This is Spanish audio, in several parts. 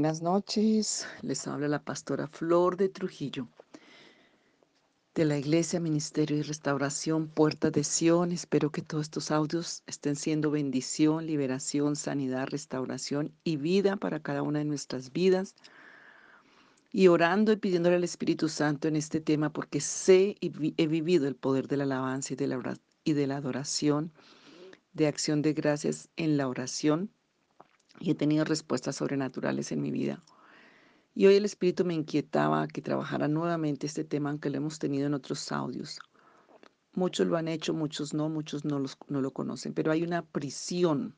Buenas noches, les habla la pastora Flor de Trujillo de la Iglesia Ministerio y Restauración Puerta de Sion. Espero que todos estos audios estén siendo bendición, liberación, sanidad, restauración y vida para cada una de nuestras vidas. Y orando y pidiéndole al Espíritu Santo en este tema porque sé y he vivido el poder de la alabanza y de la, y de la adoración, de acción de gracias en la oración y he tenido respuestas sobrenaturales en mi vida. Y hoy el Espíritu me inquietaba que trabajara nuevamente este tema, aunque lo hemos tenido en otros audios. Muchos lo han hecho, muchos no, muchos no, no lo conocen, pero hay una prisión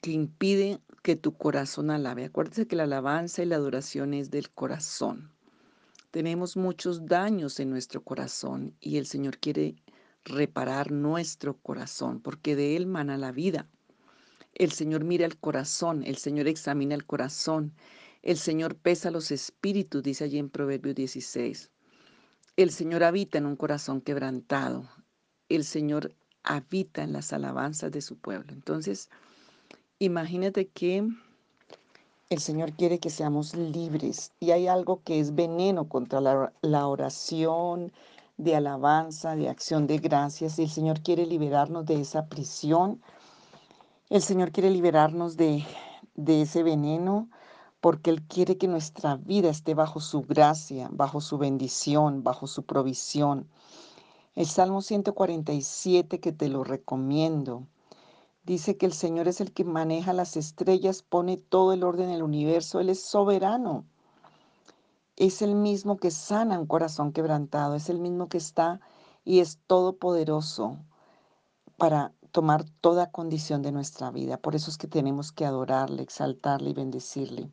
que impide que tu corazón alabe. Acuérdate que la alabanza y la adoración es del corazón. Tenemos muchos daños en nuestro corazón y el Señor quiere reparar nuestro corazón porque de Él mana la vida. El Señor mira el corazón, el Señor examina el corazón, el Señor pesa los espíritus, dice allí en Proverbios 16. El Señor habita en un corazón quebrantado. El Señor habita en las alabanzas de su pueblo. Entonces, imagínate que el Señor quiere que seamos libres y hay algo que es veneno contra la, la oración de alabanza, de acción de gracias y el Señor quiere liberarnos de esa prisión el Señor quiere liberarnos de, de ese veneno porque Él quiere que nuestra vida esté bajo su gracia, bajo su bendición, bajo su provisión. El Salmo 147 que te lo recomiendo. Dice que el Señor es el que maneja las estrellas, pone todo el orden en el universo, Él es soberano. Es el mismo que sana un corazón quebrantado, es el mismo que está y es todopoderoso para tomar toda condición de nuestra vida. Por eso es que tenemos que adorarle, exaltarle y bendecirle.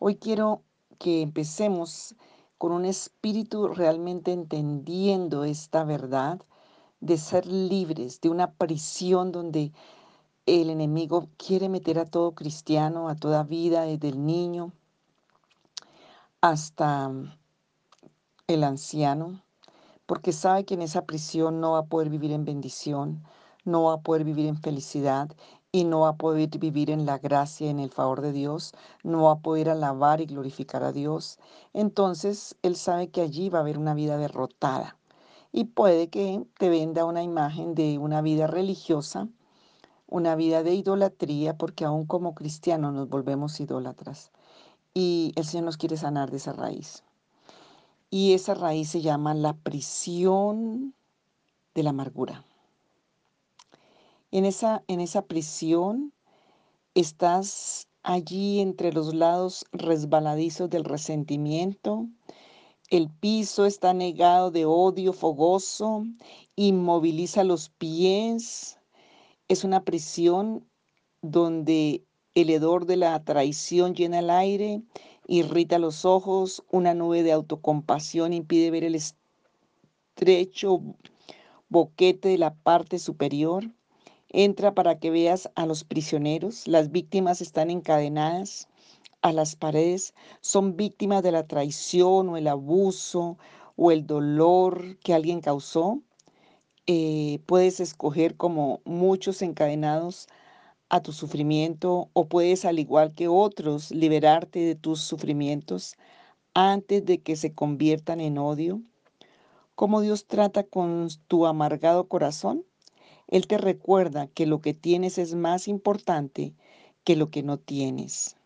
Hoy quiero que empecemos con un espíritu realmente entendiendo esta verdad de ser libres de una prisión donde el enemigo quiere meter a todo cristiano, a toda vida, desde el niño hasta el anciano, porque sabe que en esa prisión no va a poder vivir en bendición, no va a poder vivir en felicidad y no va a poder vivir en la gracia, en el favor de Dios, no va a poder alabar y glorificar a Dios. Entonces Él sabe que allí va a haber una vida derrotada y puede que te venda una imagen de una vida religiosa, una vida de idolatría, porque aún como cristianos nos volvemos idólatras. Y el Señor nos quiere sanar de esa raíz. Y esa raíz se llama la prisión de la amargura. En esa, en esa prisión estás allí entre los lados resbaladizos del resentimiento. El piso está negado de odio fogoso, inmoviliza los pies. Es una prisión donde el hedor de la traición llena el aire, irrita los ojos, una nube de autocompasión impide ver el estrecho boquete de la parte superior. Entra para que veas a los prisioneros. Las víctimas están encadenadas a las paredes. Son víctimas de la traición o el abuso o el dolor que alguien causó. Eh, puedes escoger como muchos encadenados a tu sufrimiento o puedes al igual que otros liberarte de tus sufrimientos antes de que se conviertan en odio. ¿Cómo Dios trata con tu amargado corazón? Él te recuerda que lo que tienes es más importante que lo que no tienes.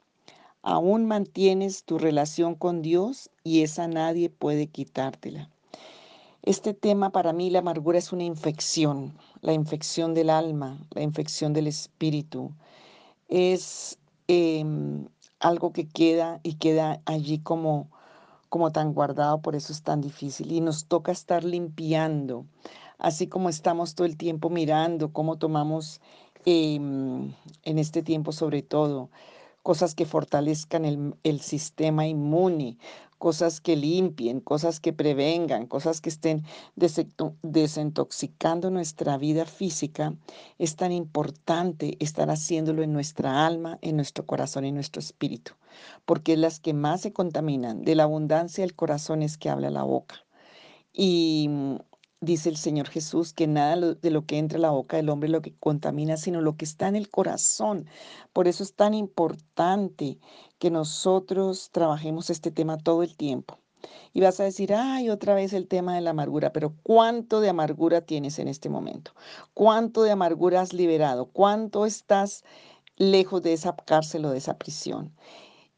Aún mantienes tu relación con Dios y esa nadie puede quitártela. Este tema para mí, la amargura es una infección, la infección del alma, la infección del espíritu. Es em, algo que queda y queda allí como, como tan guardado, por eso es tan difícil. Y nos toca estar limpiando así como estamos todo el tiempo mirando cómo tomamos em, en este tiempo sobre todo cosas que fortalezcan el, sistema inmune, cosas que limpien, cosas que prevengan, cosas que estén desintoxicando nuestra vida física, es tan importante estar haciéndolo en nuestra alma, en nuestro corazón en nuestro espíritu, porque es las que más se contaminan. De la abundancia del corazón es que habla la boca. Y dice el Señor Jesús, que nada de lo que entra a la boca del hombre lo que contamina, sino lo que está en el corazón. Por eso es tan importante que nosotros trabajemos este tema todo el tiempo. Y vas a decir, ay, otra vez el tema de la amargura, pero ¿cuánto de amargura tienes en este momento? ¿Cuánto de amargura has liberado? ¿Cuánto estás lejos de esa cárcel o de esa prisión?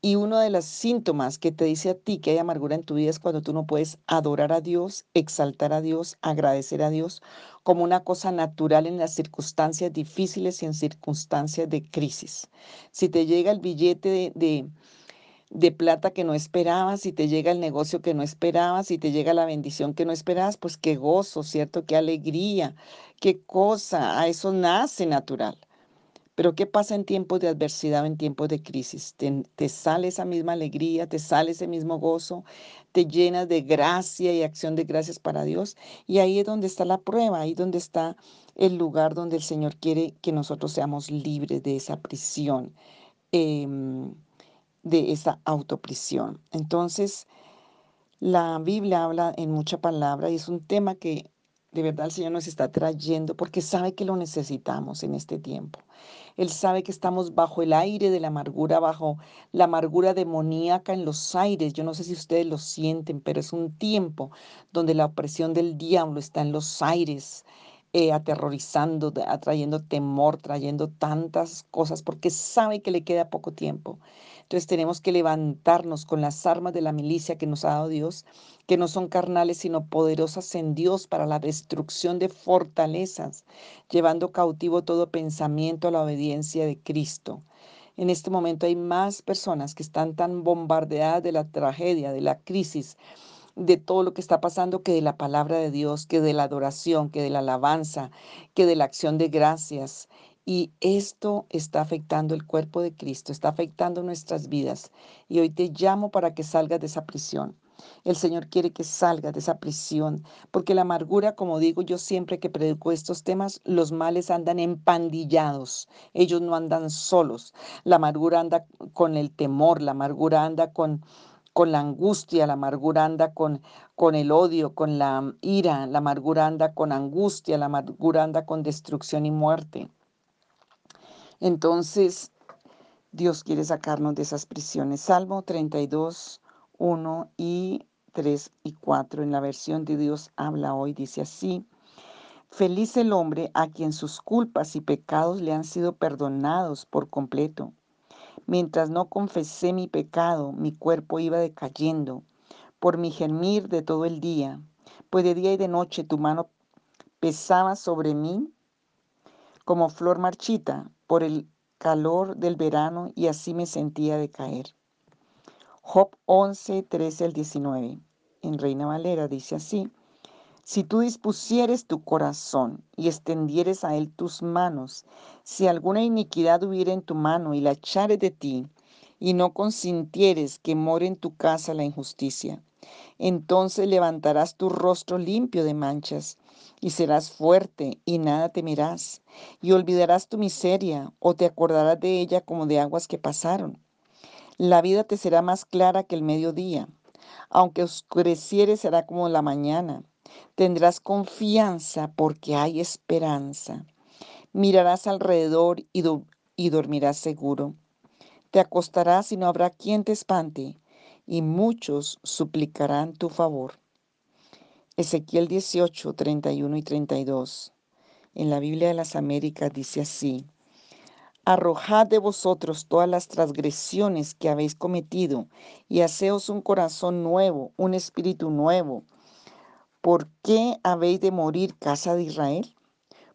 Y uno de los síntomas que te dice a ti que hay amargura en tu vida es cuando tú no puedes adorar a Dios, exaltar a Dios, agradecer a Dios como una cosa natural en las circunstancias difíciles y en circunstancias de crisis. Si te llega el billete de, de, plata que no esperabas, si te llega el negocio que no esperabas, si te llega la bendición que no esperabas, pues qué gozo, ¿cierto? Qué alegría, qué cosa, a eso nace natural. Pero ¿qué pasa en tiempos de adversidad en tiempos de crisis? Te, sale esa misma alegría, te sale ese mismo gozo, te llenas de gracia y acción de gracias para Dios. Y ahí es donde está la prueba, ahí donde está el lugar donde el Señor quiere que nosotros seamos libres de esa prisión, em, de esa autoprisión. Entonces, la Biblia habla en mucha palabra y es un tema que de verdad el Señor nos está trayendo porque sabe que lo necesitamos en este tiempo. Él sabe que estamos bajo el aire de la amargura, bajo la amargura demoníaca en los aires. Yo no sé si ustedes lo sienten, pero es un tiempo donde la opresión del diablo está en los aires. Eh, aterrorizando, atrayendo temor, trayendo tantas cosas, porque sabe que le queda poco tiempo. Entonces tenemos que levantarnos con las armas de la milicia que nos ha dado Dios, que no son carnales, sino poderosas en Dios para la destrucción de fortalezas, llevando cautivo todo pensamiento a la obediencia de Cristo. En este momento hay más personas que están tan bombardeadas de la tragedia, de la crisis, de todo lo que está pasando que de la palabra de Dios, que de la adoración, que de la alabanza, que de la acción de gracias. Y esto está afectando el cuerpo de Cristo, está afectando nuestras vidas. Y hoy te llamo para que salgas de esa prisión. El Señor quiere que salgas de esa prisión, porque la amargura, como digo yo siempre que predico estos temas, los males andan empandillados, ellos no andan solos. La amargura anda con el temor, la amargura anda con, con la angustia, la amargura anda con, con el odio, con la ira, la amargura anda con angustia, la amargura anda con destrucción y muerte. Entonces, Dios quiere sacarnos de esas prisiones. Salmo 32, 1 y 3 y 4 en la versión de Dios habla hoy, dice así. Feliz el hombre a quien sus culpas y pecados le han sido perdonados por completo. Mientras no confesé mi pecado, mi cuerpo iba decayendo por mi gemir de todo el día, pues de día y de noche tu mano pesaba sobre mí como flor marchita por el calor del verano y así me sentía decaer. Job 11, 13 al 19. En Reina Valera dice así, si tú dispusieres tu corazón y extendieres a él tus manos, si alguna iniquidad hubiera en tu mano y la echares de ti, y no consintieres que more en tu casa la injusticia, entonces levantarás tu rostro limpio de manchas y serás fuerte y nada temerás, y olvidarás tu miseria o te acordarás de ella como de aguas que pasaron. La vida te será más clara que el mediodía, aunque oscureciere será como la mañana. Tendrás confianza porque hay esperanza. Mirarás alrededor y, y dormirás seguro. Te acostarás y no habrá quien te espante, y muchos suplicarán tu favor. Ezequiel 18, 31 y 32. En la Biblia de las Américas dice así, Arrojad de vosotros todas las transgresiones que habéis cometido y haceos un corazón nuevo, un espíritu nuevo. ¿Por qué habéis de morir, casa de Israel?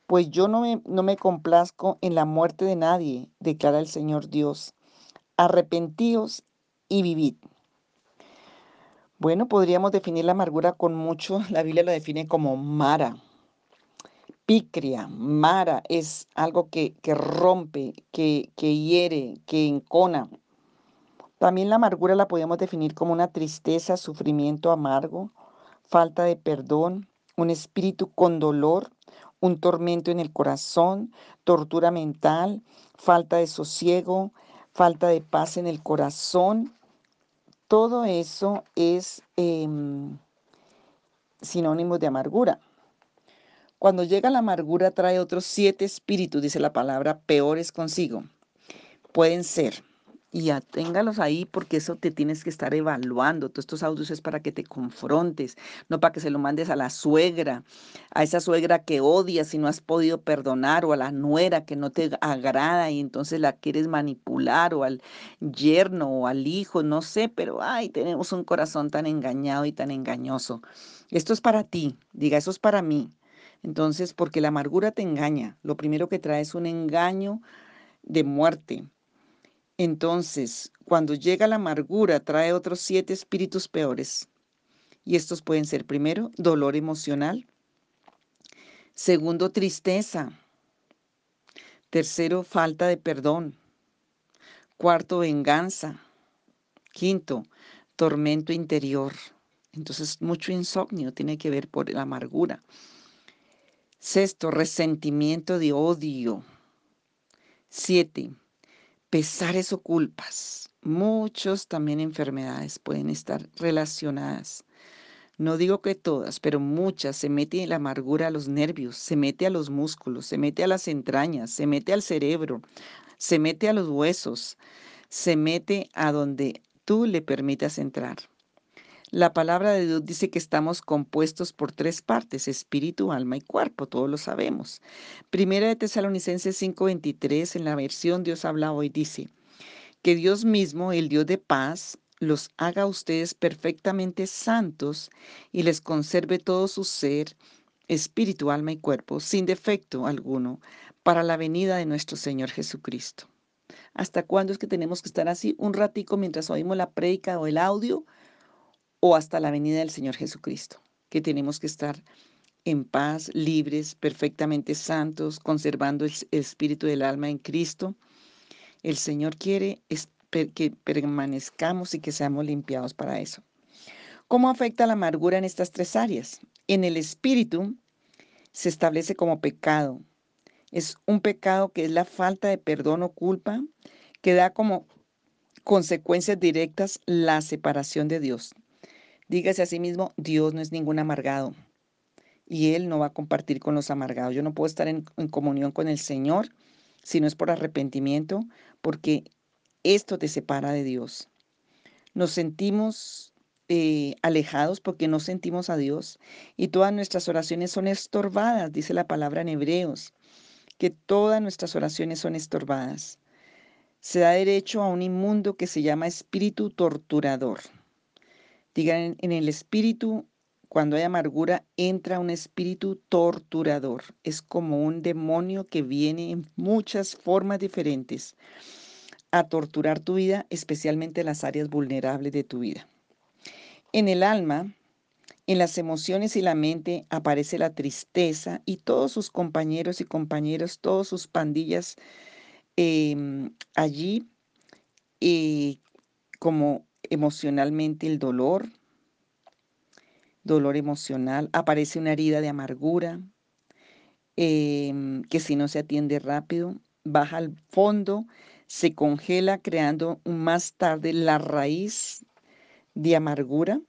Pues yo no me, no me complazco en la muerte de nadie, declara el Señor Dios. Arrepentíos y vivid. Bueno, podríamos definir la amargura con mucho, la Biblia la define como mara, picria, mara, es algo que, que rompe, que, que hiere, que encona. También la amargura la podemos definir como una tristeza, sufrimiento amargo, falta de perdón, un espíritu con dolor, un tormento en el corazón, tortura mental, falta de sosiego, falta de paz en el corazón, todo eso es em, sinónimo de amargura. Cuando llega la amargura trae otros siete espíritus, dice la palabra, peores consigo. Pueden ser y ya téngalos ahí porque eso te tienes que estar evaluando. Todos estos audios es para que te confrontes, no para que se lo mandes a la suegra, a esa suegra que odias y no has podido perdonar, o a la nuera que no te agrada y entonces la quieres manipular, o al yerno o al hijo, no sé, pero ay, tenemos un corazón tan engañado y tan engañoso. Esto es para ti, diga, eso es para mí. Entonces, porque la amargura te engaña, lo primero que trae es un engaño de muerte entonces, cuando llega la amargura, trae otros siete espíritus peores. Y estos pueden ser, primero, dolor emocional. Segundo, tristeza. Tercero, falta de perdón. Cuarto, venganza. Quinto, tormento interior. Entonces, mucho insomnio tiene que ver por la amargura. Sexto, resentimiento de odio. Siete, pesares o culpas. Muchos también enfermedades pueden estar relacionadas. No digo que todas, pero muchas se mete la amargura a los nervios, se mete a los músculos, se mete a las entrañas, se mete al cerebro, se mete a los huesos, se mete a donde tú le permitas entrar. La palabra de Dios dice que estamos compuestos por tres partes, espíritu, alma y cuerpo, todos lo sabemos. Primera de Tesalonicenses 5:23 en la versión Dios habla hoy dice, que Dios mismo, el Dios de paz, los haga a ustedes perfectamente santos y les conserve todo su ser, espíritu, alma y cuerpo, sin defecto alguno, para la venida de nuestro Señor Jesucristo. ¿Hasta cuándo es que tenemos que estar así? Un ratico mientras oímos la prédica o el audio o hasta la venida del Señor Jesucristo, que tenemos que estar en paz, libres, perfectamente santos, conservando el espíritu del alma en Cristo. El Señor quiere que permanezcamos y que seamos limpiados para eso. ¿Cómo afecta la amargura en estas tres áreas? En el espíritu se establece como pecado. Es un pecado que es la falta de perdón o culpa que da como consecuencias directas la separación de Dios. Dígase a sí mismo, Dios no es ningún amargado y Él no va a compartir con los amargados. Yo no puedo estar en, comunión con el Señor si no es por arrepentimiento, porque esto te separa de Dios. Nos sentimos eh, alejados porque no sentimos a Dios y todas nuestras oraciones son estorbadas, dice la palabra en Hebreos, que todas nuestras oraciones son estorbadas. Se da derecho a un inmundo que se llama espíritu torturador. Digan, en el espíritu, cuando hay amargura, entra un espíritu torturador. Es como un demonio que viene en muchas formas diferentes a torturar tu vida, especialmente las áreas vulnerables de tu vida. En el alma, en las emociones y la mente aparece la tristeza y todos sus compañeros y compañeros, todas sus pandillas em, allí, eh, como emocionalmente el dolor, dolor emocional, aparece una herida de amargura, em, que si no se atiende rápido, baja al fondo, se congela creando más tarde la raíz de amargura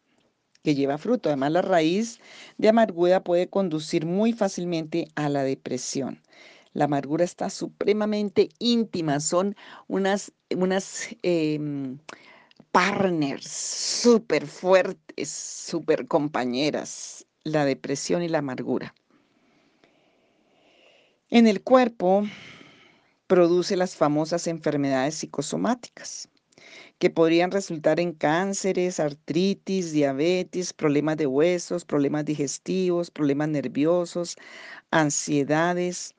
que lleva fruto. Además, la raíz de amargura puede conducir muy fácilmente a la depresión. La amargura está supremamente íntima, son unas, unas em, partners súper fuertes, súper compañeras, la depresión y la amargura. En el cuerpo produce las famosas enfermedades psicosomáticas, que podrían resultar en cánceres, artritis, diabetes, problemas de huesos, problemas digestivos, problemas nerviosos, ansiedades,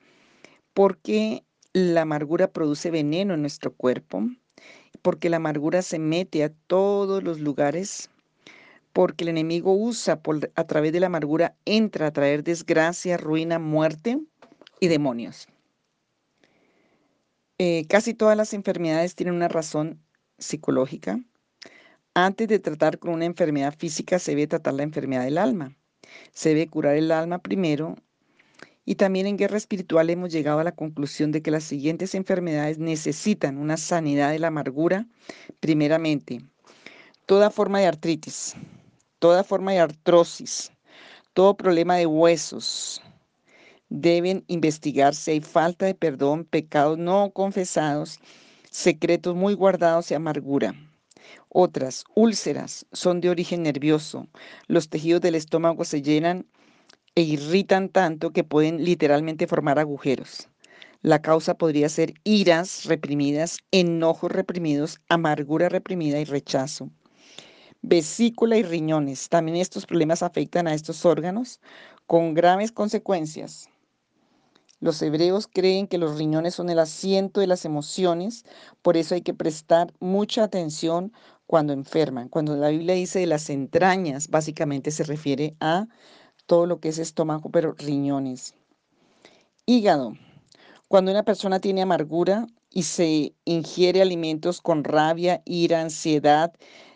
porque la amargura produce veneno en nuestro cuerpo porque la amargura se mete a todos los lugares, porque el enemigo usa por, a través de la amargura, entra a traer desgracia, ruina, muerte y demonios. Eh, casi todas las enfermedades tienen una razón psicológica. Antes de tratar con una enfermedad física, se debe tratar la enfermedad del alma. Se debe curar el alma primero y también en guerra espiritual hemos llegado a la conclusión de que las siguientes enfermedades necesitan una sanidad de la amargura, primeramente. Toda forma de artritis, toda forma de artrosis, todo problema de huesos, Deben investigar si hay falta de perdón, pecados no confesados, secretos muy guardados y amargura. Otras, úlceras, son de origen nervioso. Los tejidos del estómago se llenan e irritan tanto que pueden literalmente formar agujeros. La causa podría ser iras reprimidas, enojos reprimidos, amargura reprimida y rechazo. Vesícula y riñones. También estos problemas afectan a estos órganos con graves consecuencias. Los hebreos creen que los riñones son el asiento de las emociones, por eso hay que prestar mucha atención cuando enferman. Cuando la Biblia dice de las entrañas, básicamente se refiere a todo lo que es estómago, pero riñones. Hígado. Cuando una persona tiene amargura y se ingiere alimentos con rabia, ira, ansiedad,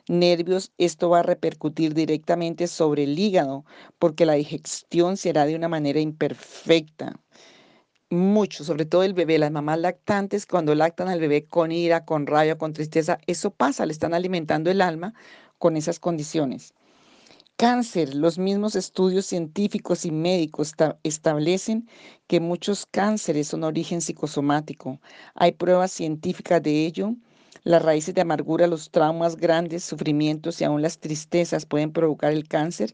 nervios, esto va a repercutir directamente sobre el hígado, porque la digestión será de una manera imperfecta mucho, sobre todo el bebé, las mamás lactantes, cuando lactan al bebé con ira, con rabia, con tristeza, eso pasa, le están alimentando el alma con esas condiciones. Cáncer, los mismos estudios científicos y médicos establecen que muchos cánceres son origen psicosomático. Hay pruebas científicas de ello. Las raíces de amargura, los traumas grandes, sufrimientos y aún las tristezas pueden provocar el cáncer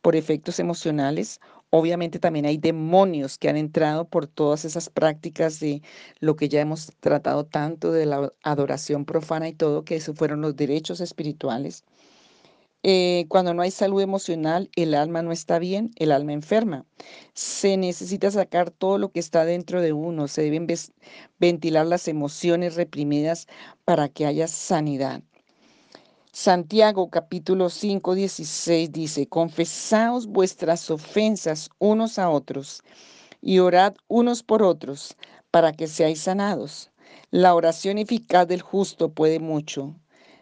por efectos emocionales Obviamente también hay demonios que han entrado por todas esas prácticas de lo que ya hemos tratado tanto de la adoración profana y todo, que eso fueron los derechos espirituales. Eh, cuando no hay salud emocional, el alma no está bien, el alma enferma. Se necesita sacar todo lo que está dentro de uno, se deben ventilar las emociones reprimidas para que haya sanidad. Santiago capítulo 5, 16 dice, confesaos vuestras ofensas unos a otros y orad unos por otros para que seáis sanados. La oración eficaz del justo puede mucho.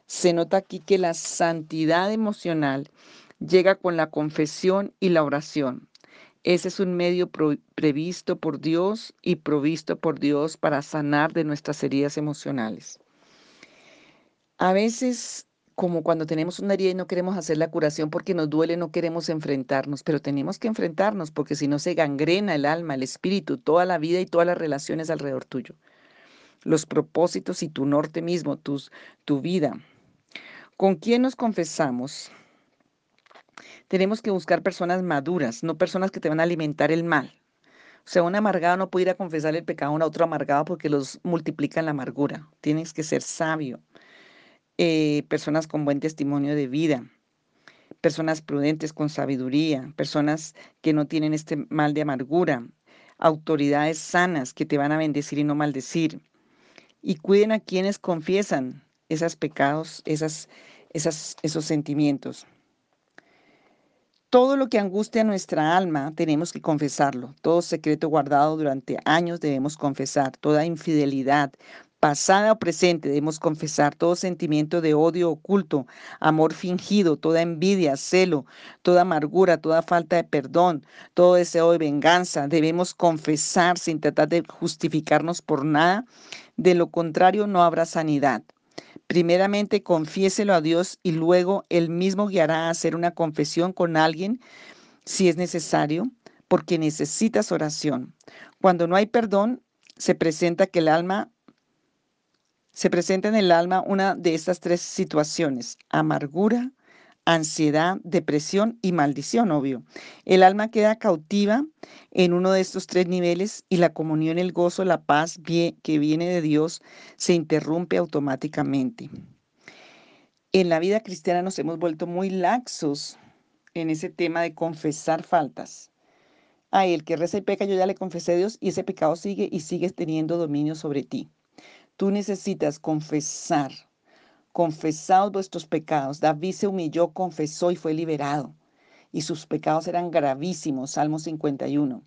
Se nota aquí que la santidad emocional llega con la confesión y la oración. Ese es un medio previsto por Dios y provisto por Dios para sanar de nuestras heridas emocionales. A veces como cuando tenemos una herida y no queremos hacer la curación porque nos duele, no queremos enfrentarnos, pero tenemos que enfrentarnos porque si no se gangrena el alma, el espíritu, toda la vida y todas las relaciones alrededor tuyo. Los propósitos y tu norte mismo, tus, tu vida. ¿Con quién nos confesamos? Tenemos que buscar personas maduras, no personas que te van a alimentar el mal. O sea, un amargado no puede ir a confesar el pecado a otro amargado porque los multiplican la amargura. Tienes que ser sabio. Eh, personas con buen testimonio de vida, personas prudentes con sabiduría, personas que no tienen este mal de amargura, autoridades sanas que te van a bendecir y no maldecir. Y cuiden a quienes confiesan esos pecados, esas, esas, esos sentimientos. Todo lo que angustia nuestra alma tenemos que confesarlo. Todo secreto guardado durante años debemos confesar. Toda infidelidad, pasada o presente, debemos confesar todo sentimiento de odio oculto, amor fingido, toda envidia, celo, toda amargura, toda falta de perdón, todo deseo de venganza. Debemos confesar sin tratar de justificarnos por nada. De lo contrario, no habrá sanidad. Primeramente, confiéselo a Dios y luego Él mismo guiará a hacer una confesión con alguien si es necesario, porque necesitas oración. Cuando no hay perdón, se presenta que el alma se presenta en el alma una de estas tres situaciones, amargura, ansiedad, depresión y maldición, obvio. El alma queda cautiva en uno de estos tres niveles y la comunión, el gozo, la paz que viene de Dios se interrumpe automáticamente. En la vida cristiana nos hemos vuelto muy laxos en ese tema de confesar faltas. Ay, el que reza y peca, yo ya le confesé a Dios y ese pecado sigue y sigue teniendo dominio sobre ti. Tú necesitas confesar. Confesaos vuestros pecados. David se humilló, confesó y fue liberado. Y sus pecados eran gravísimos. Salmo 51.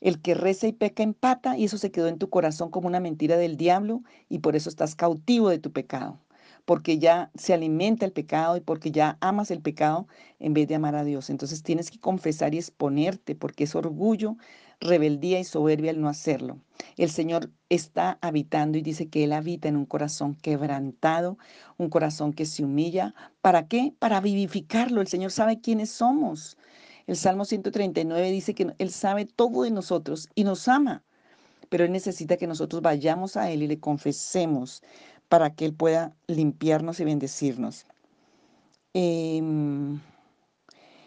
El que reza y peca empata y eso se quedó en tu corazón como una mentira del diablo y por eso estás cautivo de tu pecado porque ya se alimenta el pecado y porque ya amas el pecado en vez de amar a Dios. Entonces tienes que confesar y exponerte porque es orgullo, rebeldía y soberbia el no hacerlo. El Señor está habitando y dice que Él habita en un corazón quebrantado, un corazón que se humilla. ¿Para qué? Para vivificarlo. El Señor sabe quiénes somos. El Salmo 139 dice que Él sabe todo de nosotros y nos ama, pero Él necesita que nosotros vayamos a Él y le confesemos para que Él pueda limpiarnos y bendecirnos. Em,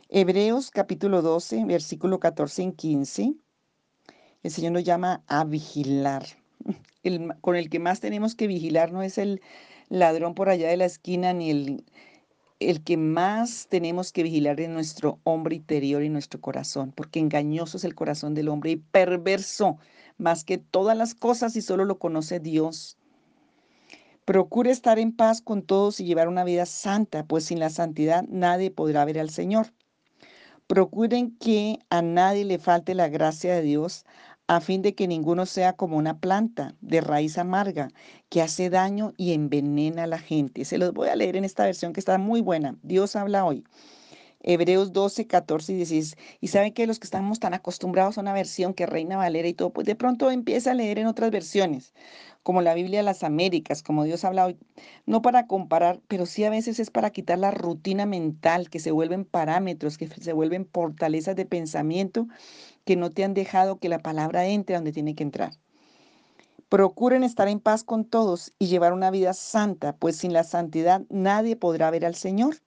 Hebreos capítulo 12, versículo 14 y 15, el Señor nos llama a vigilar. Con el que más tenemos que vigilar no es el ladrón por allá de la esquina ni el el que más tenemos que vigilar es nuestro hombre interior y nuestro corazón, porque engañoso es el corazón del hombre y perverso más que todas las cosas y solo lo conoce Dios. Procure estar en paz con todos y llevar una vida santa, pues sin la santidad nadie podrá ver al Señor. Procuren que a nadie le falte la gracia de Dios, a fin de que ninguno sea como una planta de raíz amarga que hace daño y envenena a la gente. Se los voy a leer en esta versión que está muy buena. Dios habla hoy. Hebreos 12, 14 y 16. Y saben que los que estamos tan acostumbrados a una versión que Reina Valera y todo, pues de pronto empieza a leer en otras versiones, como la Biblia de las Américas, como Dios habla hoy. No para comparar, pero sí a veces es para quitar la rutina mental, que se vuelven parámetros, que se vuelven fortalezas de pensamiento que no te han dejado que la palabra entre donde tiene que entrar. Procuren estar en paz con todos y llevar una vida santa, pues sin la santidad nadie podrá ver al Señor.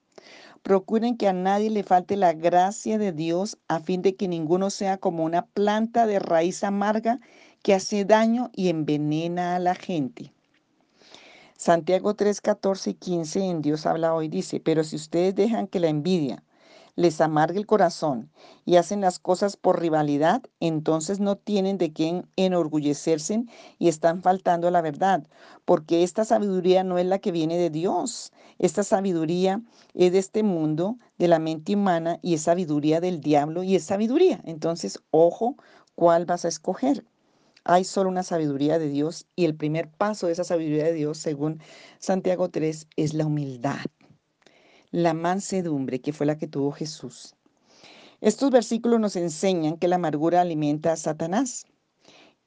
Procuren que a nadie le falte la gracia de Dios a fin de que ninguno sea como una planta de raíz amarga que hace daño y envenena a la gente. Santiago 3, 14 y 15 en Dios habla hoy dice, pero si ustedes dejan que la envidia, les amarga el corazón y hacen las cosas por rivalidad, entonces no tienen de quién enorgullecerse y están faltando a la verdad, porque esta sabiduría no es la que viene de Dios. Esta sabiduría es de este mundo, de la mente humana, y es sabiduría del diablo y es sabiduría. Entonces, ojo, ¿cuál vas a escoger? Hay solo una sabiduría de Dios y el primer paso de esa sabiduría de Dios, según Santiago 3, es la humildad la mansedumbre que fue la que tuvo Jesús. Estos versículos nos enseñan que la amargura alimenta a Satanás.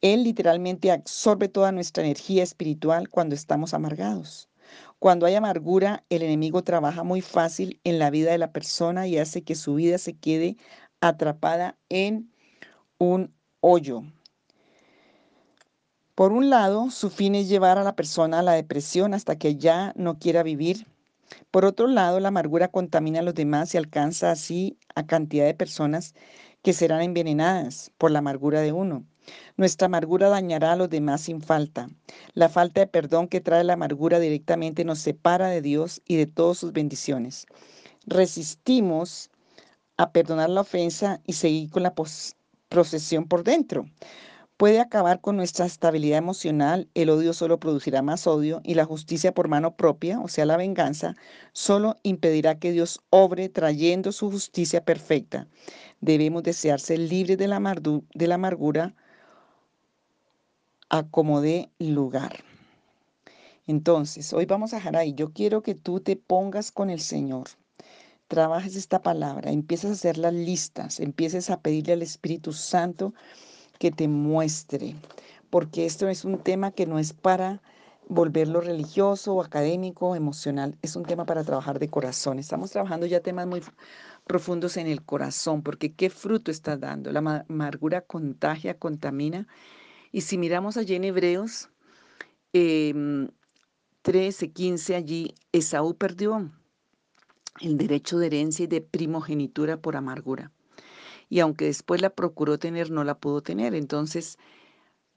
Él literalmente absorbe toda nuestra energía espiritual cuando estamos amargados. Cuando hay amargura, el enemigo trabaja muy fácil en la vida de la persona y hace que su vida se quede atrapada en un hoyo. Por un lado, su fin es llevar a la persona a la depresión hasta que ya no quiera vivir por otro lado, la amargura contamina a los demás y alcanza así a cantidad de personas que serán envenenadas por la amargura de uno. Nuestra amargura dañará a los demás sin falta. La falta de perdón que trae la amargura directamente nos separa de Dios y de todas sus bendiciones. Resistimos a perdonar la ofensa y seguir con la procesión por dentro puede acabar con nuestra estabilidad emocional, el odio solo producirá más odio y la justicia por mano propia, o sea, la venganza, solo impedirá que Dios obre trayendo su justicia perfecta. Debemos desearse libres de la, amargura a como lugar. Entonces, hoy vamos a dejar ahí. Yo quiero que tú te pongas con el Señor trabajes esta palabra, empieces a hacer las listas, empieces a pedirle al Espíritu Santo que te muestre, porque esto es un tema que no es para volverlo religioso académico, emocional, es un tema para trabajar de corazón. Estamos trabajando ya temas muy profundos en el corazón, porque ¿qué fruto está dando? La amargura contagia, contamina. Y si miramos allí en Hebreos 13, 15, em, allí Esaú perdió el derecho de herencia y de primogenitura por amargura y aunque después la procuró tener, no la pudo tener. Entonces,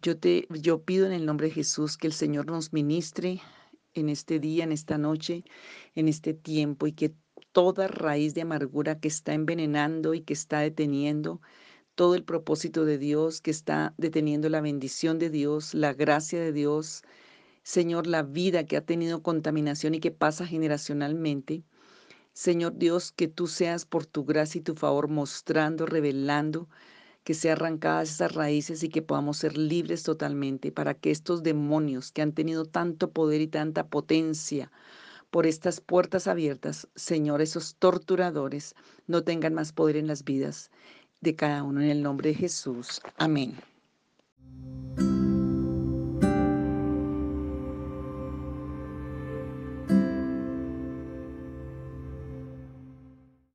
yo te yo pido en el nombre de Jesús que el Señor nos ministre en este día, en esta noche, en este tiempo y que toda raíz de amargura que está envenenando y que está deteniendo todo el propósito de Dios, que está deteniendo la bendición de Dios, la gracia de Dios, Señor, la vida que ha tenido contaminación y que pasa generacionalmente, Señor Dios, que tú seas por tu gracia y tu favor mostrando, revelando, que sean arrancadas esas raíces y que podamos ser libres totalmente para que estos demonios que han tenido tanto poder y tanta potencia por estas puertas abiertas, Señor, esos torturadores no tengan más poder en las vidas de cada uno en el nombre de Jesús. Amén.